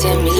чем темнее, тем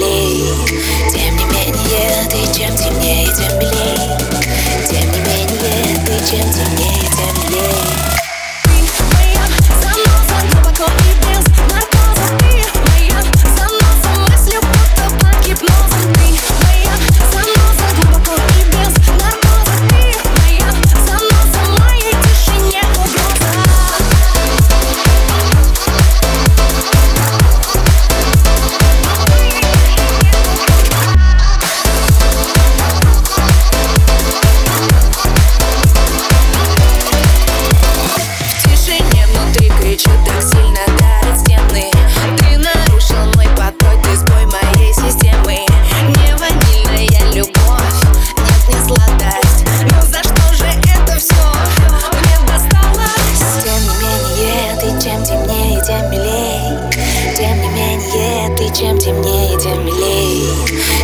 менее ты чем темнее, тем милей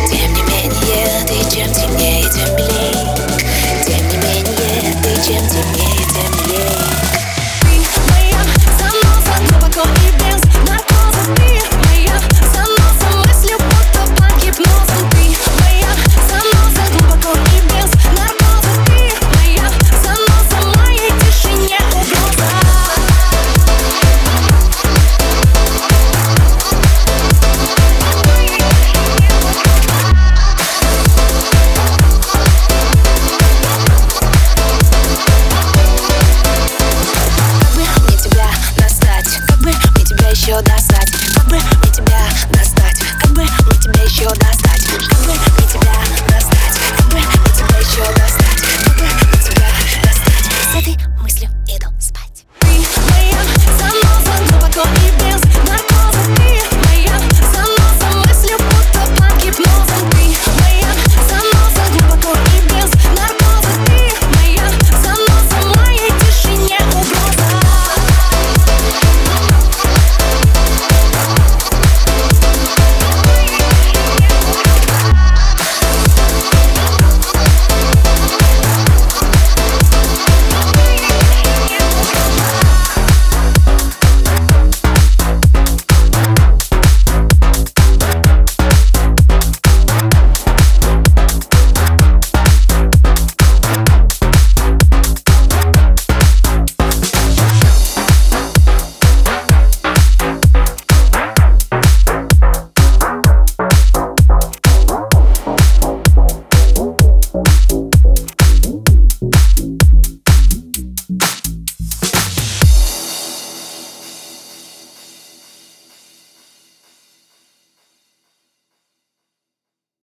Тем не менее ты чем темнее, тем милей you're not